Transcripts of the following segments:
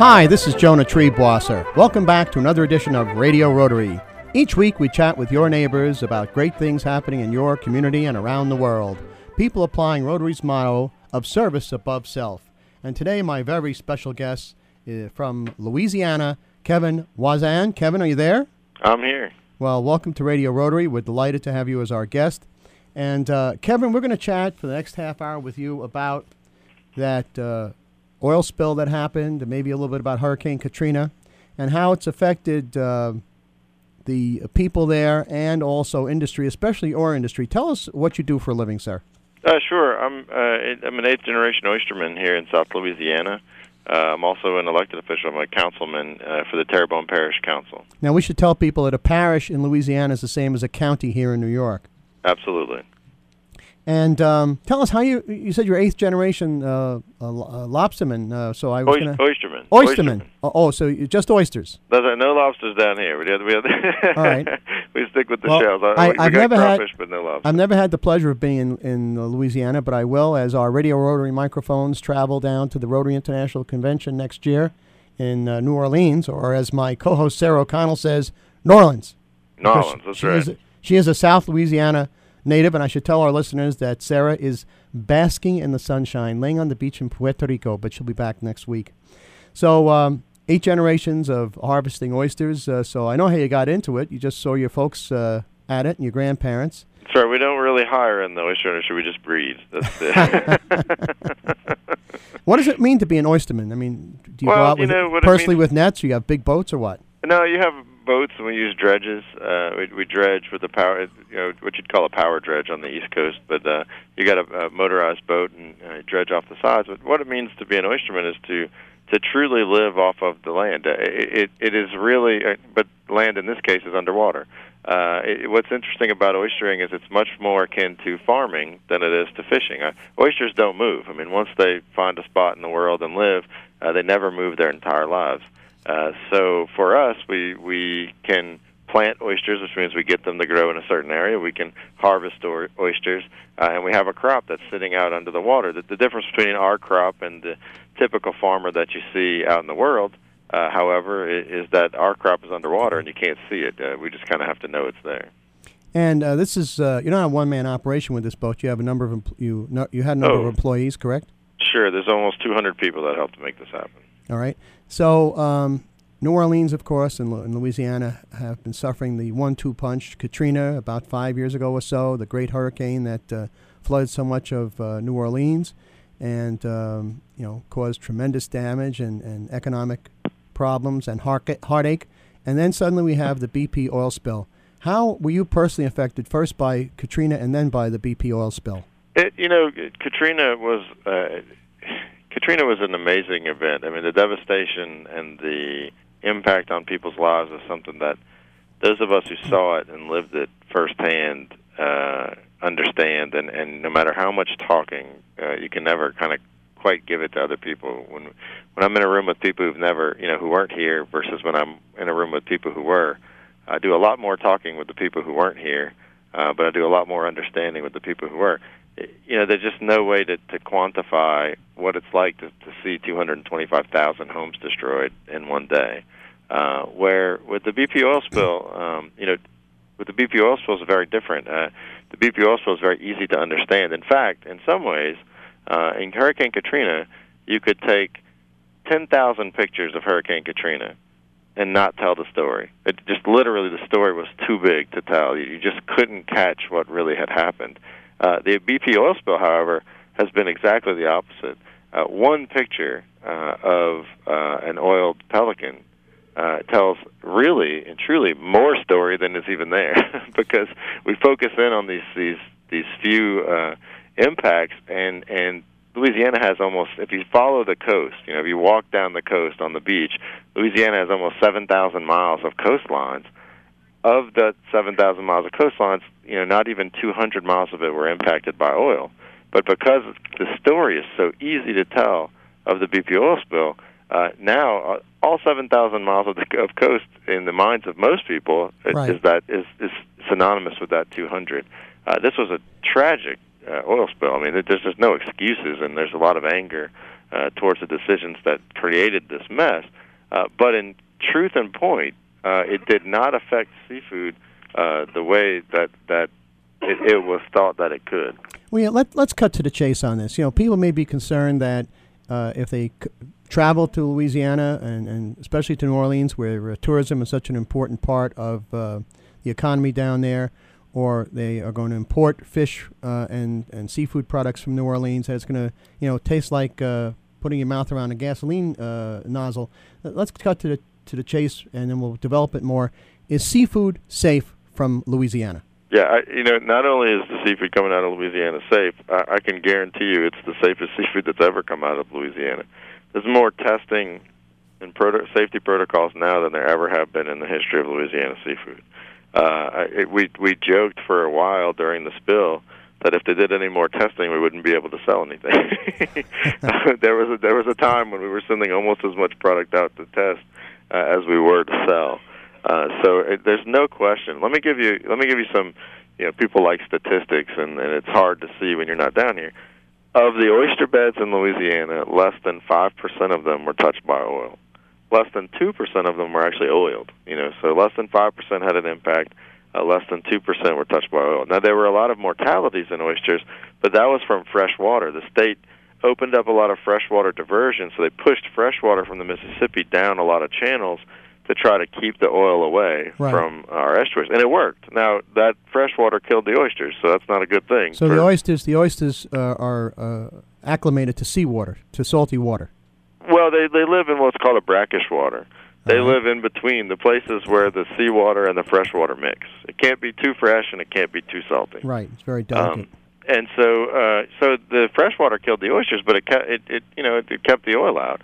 Hi, this is Jonah Triebwasser. Welcome back to another edition of Radio Rotary. Each week we chat with your neighbors about great things happening in your community and around the world. People applying Rotary's motto of service above self. And today my very special guest is from Louisiana, Kevin Voisin. Kevin, are you there? I'm here. Well, welcome to Radio Rotary. We're delighted to have you as our guest. And uh, Kevin, we're going to chat for the next half hour with you about that uh, oil spill that happened, maybe a little bit about Hurricane Katrina and how it's affected uh, the people there and also industry, especially our industry. Tell us what you do for a living, sir. Uh, sure. I'm uh, I'm an eighth generation oysterman here in South Louisiana. Uh, I'm also an elected official. I'm a councilman uh, for the Terrebonne Parish Council. Now, we should tell people that a parish in Louisiana is the same as a county here in New York. Absolutely. And um, tell us how you you said you're eighth generation uh, uh, uh, lobsterman. Uh, so I was Oy- gonna oysterman. oysterman. Oh, oh, so you just oysters. There's uh, no lobsters down here. We have, we have All right. we stick with the Well, shells. I, got never had- but no lobster. I've never had the pleasure of being in, in Louisiana, but I will as our Radio Rotary microphones travel down to the Rotary International Convention next year in uh, New Orleans, or as my co-host Sarah O'Connell says, New Orleans. New Orleans, that's she right. Is, she is a South Louisiana native, and I should tell our listeners that Sarah is basking in the sunshine, laying on the beach in Puerto Rico, but she'll be back next week. So, um, eight generations of harvesting oysters. Uh, so I know how you got into it. You just saw your folks uh, at it and your grandparents. Sorry, we don't really hire in the oyster industry. We just breed. That's it. What does it mean to be an oysterman? I mean, do you go out you with know, personally means- with nets? Or you have big boats or what? No, you have boats and we use dredges. Uh, we, we dredge with a power, you know, what you'd call a power dredge on the East Coast. But uh, you got a, a motorized boat and uh, dredge off the sides. But what it means to be an oysterman is to to truly live off of the land. Uh, It, it, it is really, uh, but land in this case is underwater. Uh, it, what's interesting about oystering is it's much more akin to farming than it is to fishing. Uh, oysters don't move. I mean, once they find a spot in the world and live, uh, they never move their entire lives. Uh, so for us, we we can plant oysters, which means we get them to grow in a certain area. We can harvest or- oysters, uh, and we have a crop that's sitting out under the water. The, the difference between our crop and the typical farmer that you see out in the world, uh, however, is that our crop is underwater and you can't see it. Uh, we just kind of have to know it's there. And uh, this is uh, you're not a one man operation with this boat. You have a number of empl- you no, you had a number of Oh. employees, correct? Sure, there's almost 200 people that helped to make this happen. All right. So um, New Orleans, of course, and, Louisiana have been suffering the one-two punch. Katrina, about five years ago or so, the great hurricane that uh, flooded so much of uh, New Orleans, and um, you know caused tremendous damage and, and economic problems and heart- heartache. And then suddenly we have the BP oil spill. How were you personally affected? First by Katrina, and then by the BP oil spill. It, you know, Katrina was uh, Katrina was an amazing event. I mean, the devastation and the impact on people's lives is something that those of us who saw it and lived it firsthand uh, understand. And, and no matter how much talking, uh, you can never kind of quite give it to other people. When when I'm in a room with people who've never, you know, who weren't here, versus when I'm in a room with people who were, I do a lot more talking with the people who weren't here, uh, but I do a lot more understanding with the people who were you know, there's just no way to, to quantify what it's like to, to see 225,000 homes destroyed in one day. Uh, where with the BP oil spill, um, you know, with the BP oil spill is very different. Uh, the BP oil spill is very easy to understand. In fact, in some ways, uh, in Hurricane Katrina, you could take 10,000 pictures of Hurricane Katrina and not tell the story. It just literally the story was too big to tell. You just couldn't catch what really had happened. Uh, the BP oil spill, however, has been exactly the opposite. Uh, one picture uh, of uh, an oiled pelican uh, tells really and truly more story than is even there, because we focus in on these these these few uh, impacts, and and Louisiana has almost, if you follow the coast, you know, if you walk down the coast on the beach, Louisiana has almost 7,000 miles of coastlines. Of the 7,000 miles of coastlines, you know, not even 200 miles of it were impacted by oil. But because the story is so easy to tell of the BP oil spill, uh, now uh, all 7,000 miles of, the, of coast in the minds of most people uh, Right. is that is, is synonymous with that 200. Uh, this was a tragic uh, oil spill. I mean, there's just no excuses, and there's a lot of anger uh, towards the decisions that created this mess. Uh, but in truth and point, uh, it did not affect seafood uh, the way that that it, it was thought that it could. Well, yeah, let, let's cut to the chase on this. You know, people may be concerned that uh, if they c- travel to Louisiana and, and especially to New Orleans, where uh, tourism is such an important part of uh, the economy down there, or they are going to import fish uh, and, and seafood products from New Orleans, that it's going to you know taste like uh, putting your mouth around a gasoline nozzle. Let's cut to the to the chase, and then we'll develop it more. Is seafood safe from Louisiana? Yeah, I, you know, not only is the seafood coming out of Louisiana safe, I, I can guarantee you it's the safest seafood that's ever come out of Louisiana. There's more testing and proto- safety protocols now than there ever have been in the history of Louisiana seafood. Uh, it, we we joked for a while during the spill that if they did any more testing, we wouldn't be able to sell anything. there was a, there was a time when we were sending almost as much product out to test uh, as we were to sell. Uh, so it, there's no question. Let me give you let me give you some. You know, people like statistics, and, and it's hard to see when you're not down here. Of the oyster beds in Louisiana, less than five percent of them were touched by oil. Less than two percent of them were actually oiled. You know, so less than five percent had an impact. Uh, less than two percent were touched by oil. Now there were a lot of mortalities in oysters, but that was from fresh water. The state opened up a lot of freshwater diversion, so they pushed freshwater from the Mississippi down a lot of channels to try to keep the oil away Right. from our estuaries, and it worked. Now that freshwater killed the oysters, so that's not a good thing. So the oysters, the oysters uh, are uh, acclimated to seawater, to salty water. Well, they they live in what's called a brackish water. They Uh-huh. live in between the places where the seawater and the freshwater mix. It can't be too fresh and it can't be too salty. Right. It's very delicate. Um, and so, uh, so the freshwater killed the oysters, but it it, it you know it, it kept the oil out.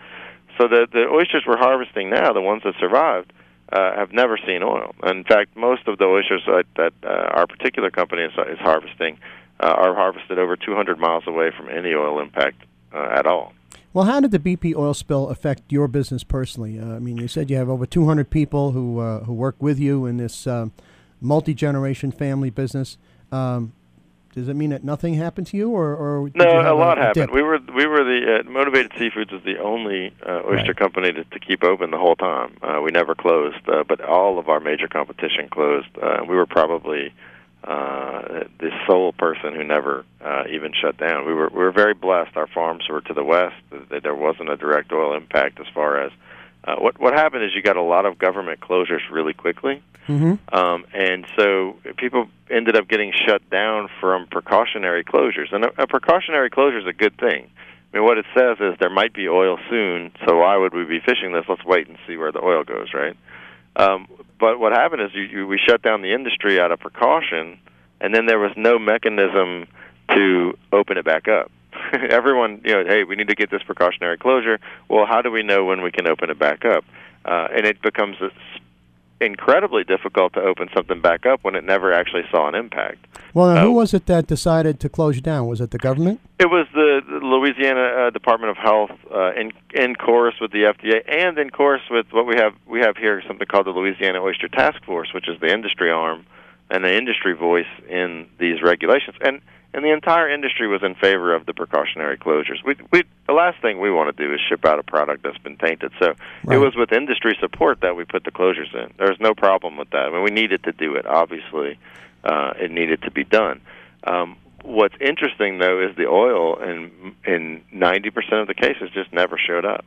So the the oysters we're harvesting now, the ones that survived, uh, have never seen oil. In fact, most of the oysters that, that uh, our particular company is, is harvesting uh, are harvested over 200 miles away from any oil impact uh, at all. well, how did the BP oil spill affect your business personally? Uh, I mean, you said you have over 200 people who uh, who work with you in this um, multi generation family business. Um, does it mean that nothing happened to you, or, or No, you a lot a happened. dip? We were we were the uh, Motivatit Seafoods is the only uh, oyster Right. company to, to keep open the whole time. Uh, we never closed, uh, but all of our major competition closed. Uh, we were probably uh, the sole person who never uh, even shut down. We were we were very blessed. Our farms were to the west. There wasn't a direct oil impact as far as. Uh, what what happened is you got a lot of government closures really quickly, hmm um, and so people ended up getting shut down from precautionary closures. And a, a precautionary closure is a good thing. I mean, what it says is there might be oil soon, so why would we be fishing this? Let's wait and see where the oil goes, right? Um, but what happened is you, you, we shut down the industry out of precaution, and then there was no mechanism to open it back up. Everyone, you know, hey, we need to get this precautionary closure. Well, how do we know when we can open it back up? Uh, and it becomes incredibly difficult to open something back up when it never actually saw an impact. Well, now, who Oh. was it that decided to close you down? Was it the government? It was the, the Louisiana uh, Department of Health uh, in in chorus with the FDA and in chorus with what we have we have here something called the Louisiana Oyster Task Force, which is the industry arm and the industry voice in these regulations. And and the entire industry was in favor of the precautionary closures. We we the last thing we want to do is ship out a product that's been tainted. So Right. it was with industry support that we put the closures in. There's no problem with that. I mean, we needed to do it. Obviously, uh, it needed to be done. Um, what's interesting though is the oil in in 90% of the cases just never showed up.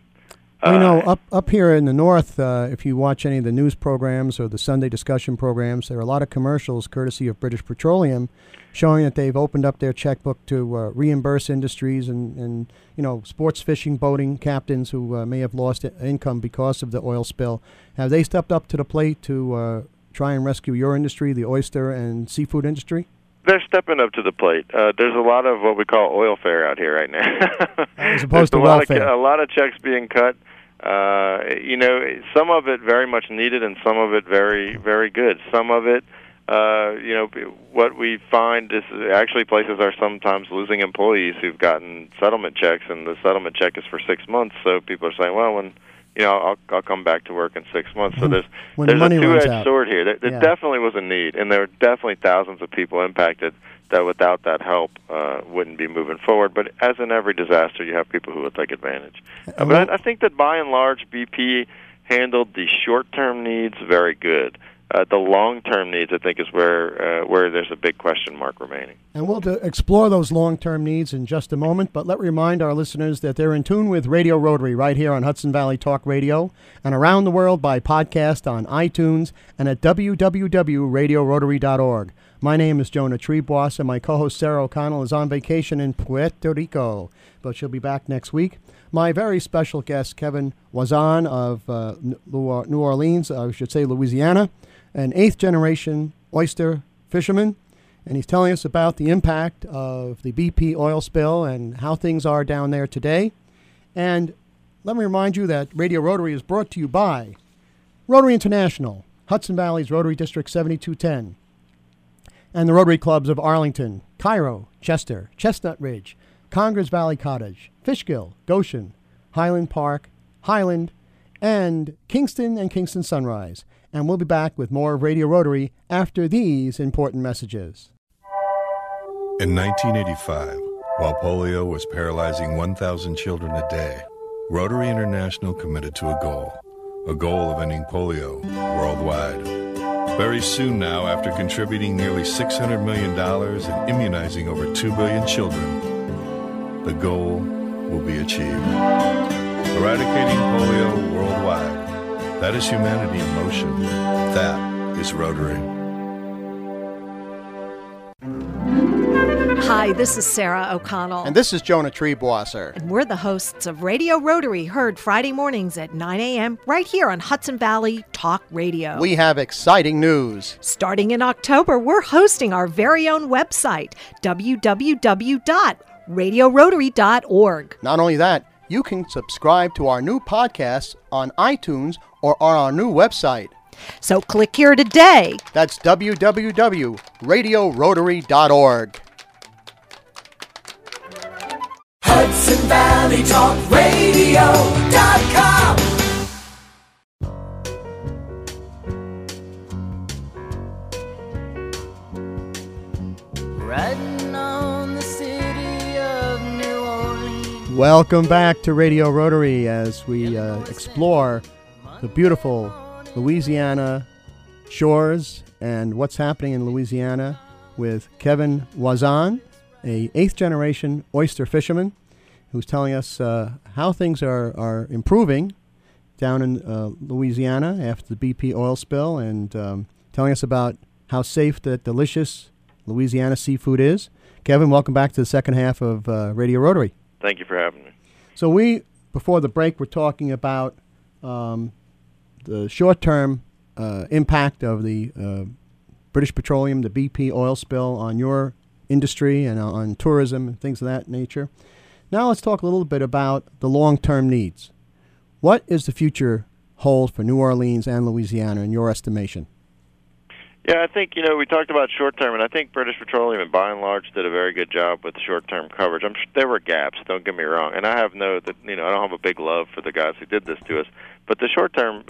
You know, Uh, up up here in the north, uh, if you watch any of the news programs or the Sunday discussion programs, there are a lot of commercials courtesy of British Petroleum, showing that they've opened up their checkbook to uh, reimburse industries and, and you know sports fishing, boating captains who uh, may have lost income because of the oil spill. Have they stepped up to the plate to uh, try and rescue your industry, the oyster and seafood industry? they're stepping up to the plate. Uh, there's a lot of what we call oil fare out here right now. As opposed to a lot of welfare. a lot of checks being cut. Uh, you know, some of it very much needed, and some of it very, very good. Some of it, uh, you know, what we find is actually places are sometimes losing employees who've gotten settlement checks, and the settlement check is for six months. So people are saying, well, when you know, I'll I'll come back to work in six months. So there's When there's money a two-edged sword here. There, there Yeah. definitely was a need, and there were definitely thousands of people impacted. that without that help uh, wouldn't be moving forward. But as in every disaster, you have people who will take advantage. Uh, but I, I think that by and large, BP handled the short-term needs very good. Uh, the long-term needs, I think, is where uh, where there's a big question mark remaining. And we'll explore those long-term needs in just a moment. But let remind our listeners that they're in tune with Radio Rotary right here on Hudson Valley Talk Radio and around the world by podcast on iTunes and at www.radiorotary.org. My name is Jonah Triebwasser, and my co-host Sarah O'Connell is on vacation in Puerto Rico, but she'll be back next week. My very special guest, Kevin Voisin of uh, New Orleans, I should say Louisiana an eighth generation oyster fisherman, and he's telling us about the impact of the BP oil spill and how things are down there today. And let me remind you that Radio Rotary is brought to you by Rotary International, Hudson Valley's Rotary District 7210, and the Rotary Clubs of Arlington, Cairo, Chester, Chestnut Ridge, Congers Valley Cottage, Fishkill, Goshen, Highland Park, Highland, and Kingston and Kingston Sunrise and we'll be back with more Radio Rotary after these important messages. In 1985, while polio was paralyzing 1,000 children a day, Rotary International committed to a goal a goal of ending polio worldwide. Very soon now, after contributing nearly $600 million and immunizing over 2 billion children, the goal will be achieved. Eradicating polio worldwide that is humanity in motion. That is Rotary. Hi, this is Sarah O'Connell. And this is Jonah Triebwasser. And we're the hosts of Radio Rotary, heard Friday mornings at 9 a.m. right here on Hudson Valley Talk Radio. We have exciting news. Starting in October, we're hosting our very own website, www.radiorotary.org. Not only that, you can subscribe to our new podcasts on iTunes or on our new website. So click here today. That's www.radiorotary.org. Hudson Valley Talk Radio.com. Welcome back to Radio Rotary as we uh, explore the beautiful Louisiana shores and what's happening in Louisiana with Kevin Voisin, a eighth generation oyster fisherman, who's telling us uh, how things are, are improving down in uh, Louisiana after the BP oil spill and um, telling us about how safe that delicious Louisiana seafood is. Kevin, welcome back to the second half of uh, Radio Rotary. Thank you for having me. So we, before the break, were talking about um, the short-term uh, impact of the uh, British Petroleum, the BP oil spill on your industry and on tourism and things of that nature. Now let's talk a little bit about the long-term needs. What is the future hold for New Orleans and Louisiana in your estimation? Yeah, I think you know we talked about short term, and I think British Petroleum, and by and large, did a very good job with short term coverage. I'm sure there were gaps. Don't get me wrong, and I have no that you know I don't have a big love for the guys who did this to us, but the short term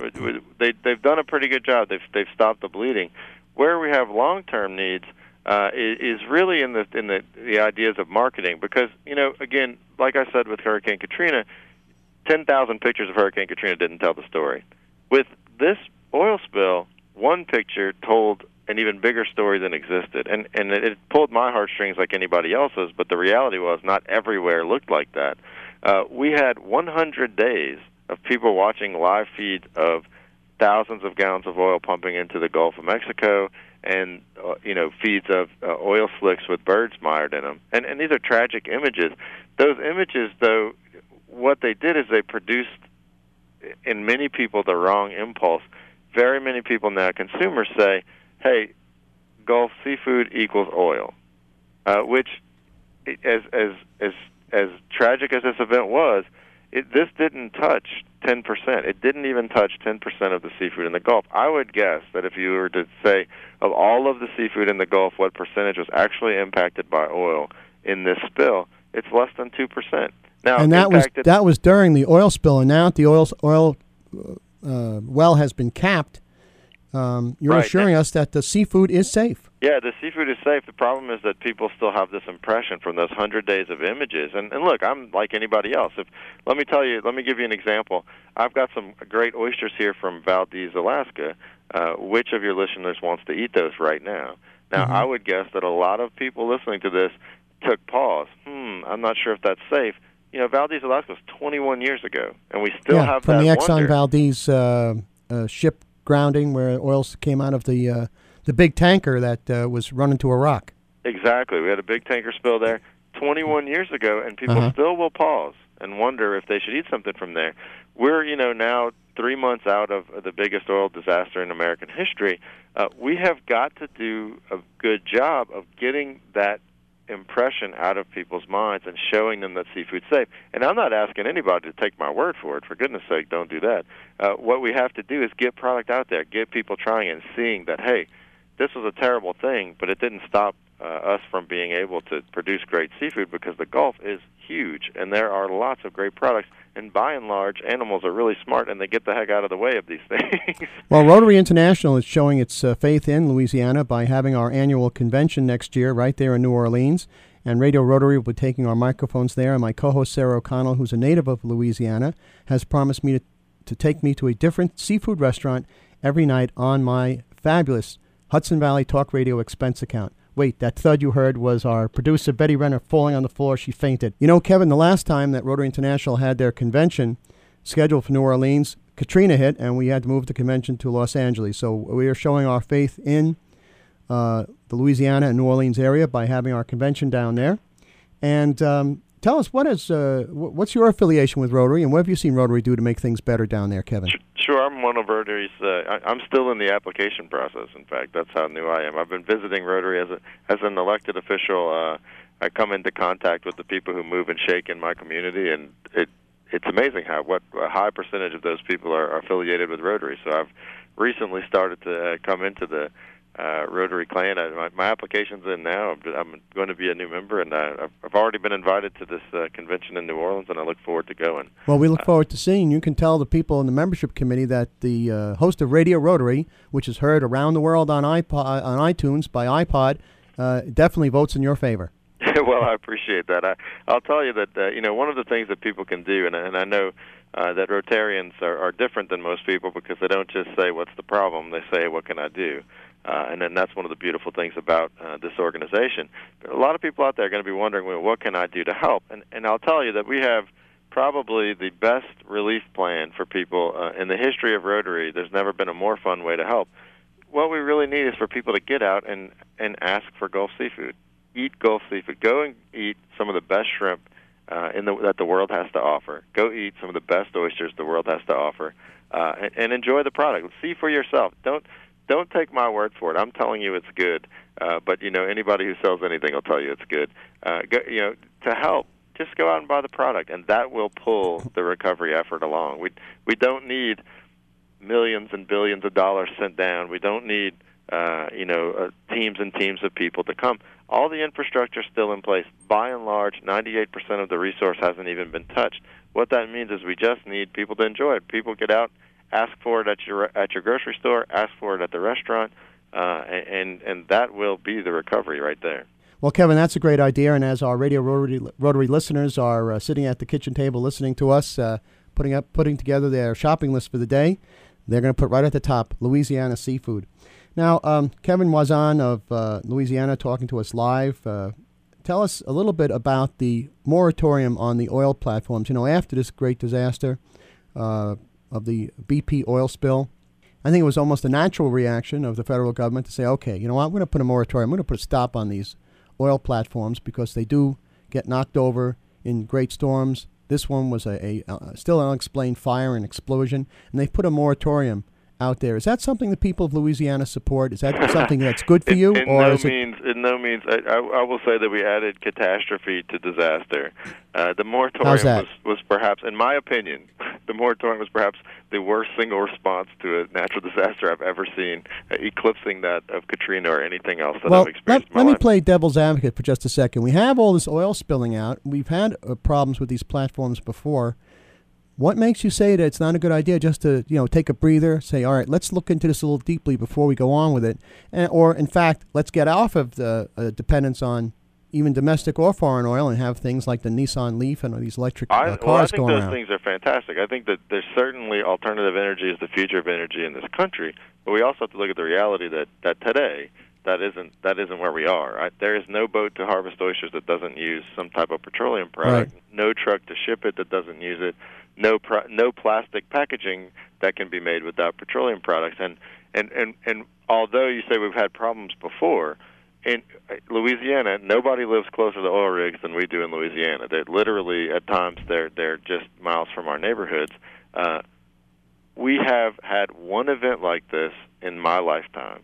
they they've done a pretty good job. They've they've stopped the bleeding. Where we have long term needs uh, is, is really in the in the the ideas of marketing because you know again, like I said with Hurricane Katrina, ten thousand pictures of Hurricane Katrina didn't tell the story. With this oil spill one picture told an even bigger story than existed, and and it, it pulled my heartstrings like anybody else's. But the reality was, not everywhere looked like that. Uh, we had 100 days of people watching live feeds of thousands of gallons of oil pumping into the Gulf of Mexico, and uh, you know feeds of uh, oil slicks with birds mired in them. And and these are tragic images. Those images, though, what they did is they produced in many people the wrong impulse very many people now, consumers say, "Hey, Gulf seafood equals oil," uh, which, as as as as tragic as this event was, it, this didn't touch 10%. It didn't even touch 10% of the seafood in the Gulf. I would guess that if you were to say of all of the seafood in the Gulf, what percentage was actually impacted by oil in this spill, it's less than 2%. Now, and that was that was during the oil spill, and now at the oil oil uh, well has been capped, um, you're right. assuring us that the seafood is safe. Yeah, the seafood is safe. The problem is that people still have this impression from those hundred days of images. And, and look, I'm like anybody else. If let me tell you, let me give you an example. I've got some great oysters here from Valdez, Alaska. Uh, which of your listeners wants to eat those right now? Now, Mhm. I would guess that a lot of people listening to this took pause. Hmm, I'm not sure if that's safe. You know, Valdez, Alaska was 21 years ago, and we still yeah, have from that the Exxon wonder. Valdez uh, uh, ship grounding where oil came out of the uh, the big tanker that uh, was run into a rock. Exactly. We had a big tanker spill there 21 years ago, and people Uh-huh. still will pause and wonder if they should eat something from there. We're, you know, now three months out of the biggest oil disaster in American history. Uh, we have got to do a good job of getting that impression out of people's minds and showing them that seafood's safe. And I'm not asking anybody to take my word for it. For goodness sake, don't do that. Uh, what we have to do is get product out there, get people trying and seeing that, hey, this was a terrible thing, but it didn't stop uh, us from being able to produce great seafood because the Gulf is huge and there are lots of great products. And by and large, animals are really smart and they get the heck out of the way of these things. Well, Rotary International is showing its uh, faith in Louisiana by having our annual convention next year right there in New Orleans. And Radio Rotary will be taking our microphones there. And my co host, Sarah O'Connell, who's a native of Louisiana, has promised me to, to take me to a different seafood restaurant every night on my fabulous Hudson Valley Talk Radio expense account. Wait, that thud you heard was our producer, Betty Renner, falling on the floor. She fainted. You know, Kevin, the last time that Rotary International had their convention scheduled for New Orleans, Katrina hit, and we had to move the convention to Los Angeles. So we are showing our faith in uh, the Louisiana and New Orleans area by having our convention down there. And um, tell us what is uh, what's your affiliation with Rotary, and what have you seen Rotary do to make things better down there, Kevin? Sure, I'm one of Rotary's. Uh, I'm still in the application process. In fact, that's how new I am. I've been visiting Rotary as a as an elected official. Uh, I come into contact with the people who move and shake in my community, and it it's amazing how what a high percentage of those people are, are affiliated with Rotary. So I've recently started to uh, come into the uh, Rotary clan. I, my, my application's in now. I'm, I'm going to be a new member, and uh, I've, already been invited to this uh, convention in New Orleans, and I look forward to going. Well, we look forward to seeing you. You can tell the people in the membership committee that the uh, host of Radio Rotary, which is heard around the world on iPod, on iTunes by iPod, uh, definitely votes in your favor. well, I appreciate that. I, I'll tell you that uh, you know one of the things that people can do, and, and I know uh, that Rotarians are, are different than most people because they don't just say what's the problem; they say what can I do. Uh, and then that's one of the beautiful things about uh, this organization. But a lot of people out there are going to be wondering, well, what can I do to help? And, and I'll tell you that we have probably the best relief plan for people uh, in the history of Rotary. There's never been a more fun way to help. What we really need is for people to get out and, and ask for Gulf seafood eat Gulf seafood. Go and eat some of the best shrimp uh, in the, that the world has to offer. Go eat some of the best oysters the world has to offer, uh, and, and enjoy the product. See for yourself. Don't don't take my word for it. I'm telling you it's good. Uh, but you know anybody who sells anything will tell you it's good. Uh, go, you know to help. Just go out and buy the product, and that will pull the recovery effort along. We we don't need millions and billions of dollars sent down. We don't need uh, you know, uh, teams and teams of people to come. All the infrastructure is still in place. By and large, 98% of the resource hasn't even been touched. What that means is we just need people to enjoy it. People get out, ask for it at your at your grocery store, ask for it at the restaurant, uh, and and that will be the recovery right there. Well, Kevin, that's a great idea. And as our Radio Rotary, Rotary listeners are uh, sitting at the kitchen table listening to us, uh, putting up, putting together their shopping list for the day, they're going to put right at the top Louisiana seafood. Now, um, Kevin Voisin of uh, Louisiana talking to us live. Uh, tell us a little bit about the moratorium on the oil platforms. You know, after this great disaster uh, of the BP oil spill, I think it was almost a natural reaction of the federal government to say, okay, you know what, I'm going to put a moratorium. I'm going to put a stop on these oil platforms because they do get knocked over in great storms. This one was a, a, a still an unexplained fire and explosion, and they put a moratorium out there. Is that something the people of Louisiana support? Is that something that's good for you, in or no is it? means, in no means, I, I, I will say that we added catastrophe to disaster. Uh, the moratorium was, was perhaps, in my opinion, the moratorium was perhaps the worst single response to a natural disaster I've ever seen, uh, eclipsing that of Katrina or anything else that Well, I've experienced let, in let me life. play devil's advocate for just a second. We have all this oil spilling out. We've had uh, problems with these platforms before. What makes you say that it's not a good idea just to you know take a breather, say, all right, let's look into this a little deeply before we go on with it, and, or in fact, let's get off of the uh, dependence on even domestic or foreign oil and have things like the Nissan Leaf and these electric uh, I, cars well, I think those around. things are fantastic. I think that there's certainly alternative energy is the future of energy in this country, but we also have to look at the reality that that today that isn't that isn't where we are. I, there is no boat to harvest oysters that doesn't use some type of petroleum product. No truck to ship it that doesn't use it. No pro, no plastic packaging that can be made without petroleum products. And and and and although you say we've had problems before, in Louisiana, nobody lives closer to oil rigs than we do in Louisiana. They're literally at times they're they're just miles from our neighborhoods. Uh, we have had one event like this in my lifetime.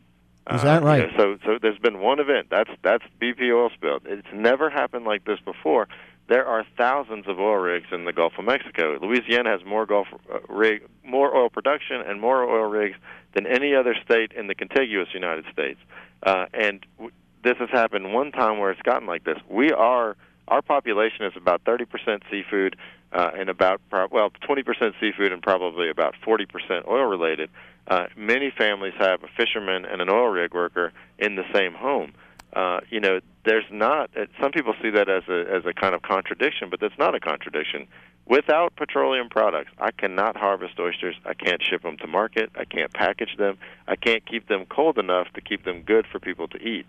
Is that Uh, right? you know, so so there's been one event. That's that's BP oil spill. It's never happened like this before. There are thousands of oil rigs in the Gulf of Mexico. Louisiana has more Gulf uh, rig, more oil production and more oil rigs than any other state in the contiguous United States. Uh, and w- this has happened one time where it's gotten like this. We are our population is about 30% seafood uh, and about pro- well 20% seafood and probably about 40% oil related. Uh, many families have a fisherman and an oil rig worker in the same home. Uh, you know, there's not. Some people see that as a as a kind of contradiction, but that's not a contradiction. Without petroleum products, I cannot harvest oysters. I can't ship them to market. I can't package them. I can't keep them cold enough to keep them good for people to eat.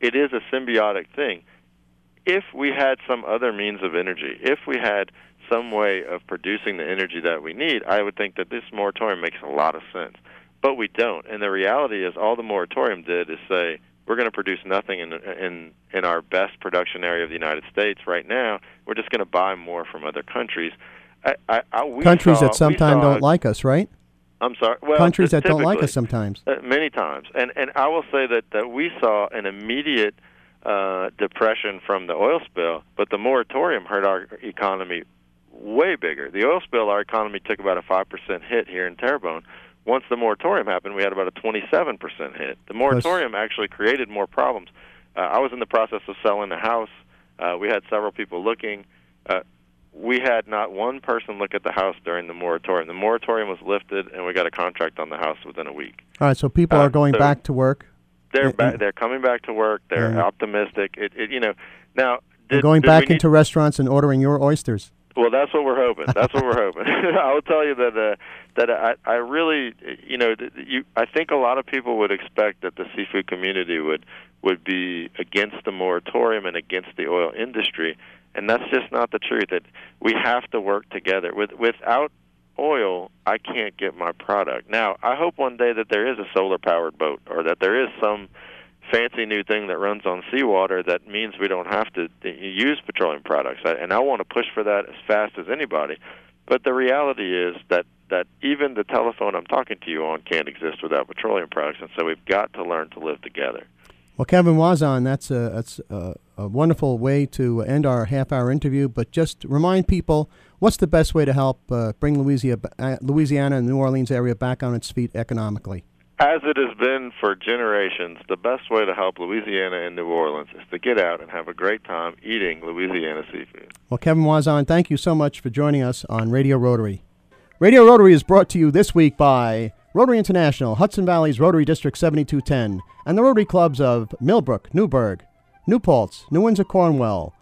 It is a symbiotic thing. If we had some other means of energy, if we had some way of producing the energy that we need, I would think that this moratorium makes a lot of sense. But we don't. And the reality is, all the moratorium did is say we're going to produce nothing in in in our best production area of the United States right now. We're just going to buy more from other countries. I, I, I, we Countries saw, that sometimes don't like us, right? I'm sorry. Well, Countries that don't like us sometimes. Uh, many times, and and I will say that that we saw an immediate uh, depression from the oil spill, but the moratorium hurt our economy way bigger. The oil spill, our economy took about a five percent hit here in Terrebonne. Once the moratorium happened, we had about a twenty-seven percent hit. The moratorium actually created more problems. Uh, I was in the process of selling a house. Uh, we had several people looking. Uh, we had not one person look at the house during the moratorium. The moratorium was lifted, and we got a contract on the house within a week. All right, so people Uh, are going so- back to work. They're ba- they're coming back to work. They're And- optimistic. It, it you know now did- going back need- into restaurants and ordering your oysters. Well, that's what we're hoping. That's what we're hoping. I will tell you that uh, that I I really you know you I think a lot of people would expect that the seafood community would would be against the moratorium and against the oil industry, and that's just not the truth. That we have to work together. With without oil, I can't get my product. Now, I hope one day that there is a solar powered boat or that there is some fancy new thing that runs on seawater that means we don't have to use petroleum products. And I want to push for that as fast as anybody. But the reality is that that even the telephone I'm talking to you on can't exist without petroleum products, and so we've got to learn to live together. Well, Kevin Voisin, that's a that's a, a wonderful way to end our half-hour interview. But just remind people, what's the best way to help uh, bring Louisiana, uh, Louisiana and New Orleans area back on its feet economically? As it has been for generations, the best way to help Louisiana and New Orleans is to get out and have a great time eating Louisiana seafood. Well, Kevin Voisin, thank you so much for joining us on Radio Rotary. Radio Rotary is brought to you this week by Rotary International, Hudson Valley's Rotary District 7210, and the Rotary Clubs of Millbrook, Newburgh, New Paltz, New Windsor, Cornwall,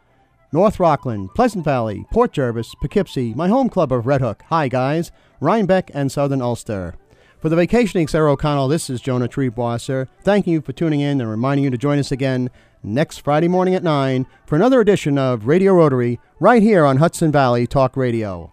North Rockland, Pleasant Valley, Port Jervis, Poughkeepsie, my home club of Red Hook, Hi Guys, Rhinebeck, and Southern Ulster. For the vacationing Sarah O'Connell, this is Jonah Triebwasser. Thanking you for tuning in and reminding you to join us again next Friday morning at 9 for another edition of Radio Rotary right here on Hudson Valley Talk Radio.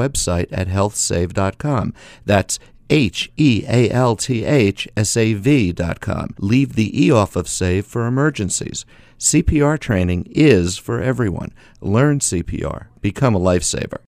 website at healthsave.com. That's H E A L T H S A V dot com. Leave the E off of save for emergencies. CPR training is for everyone. Learn CPR. Become a lifesaver.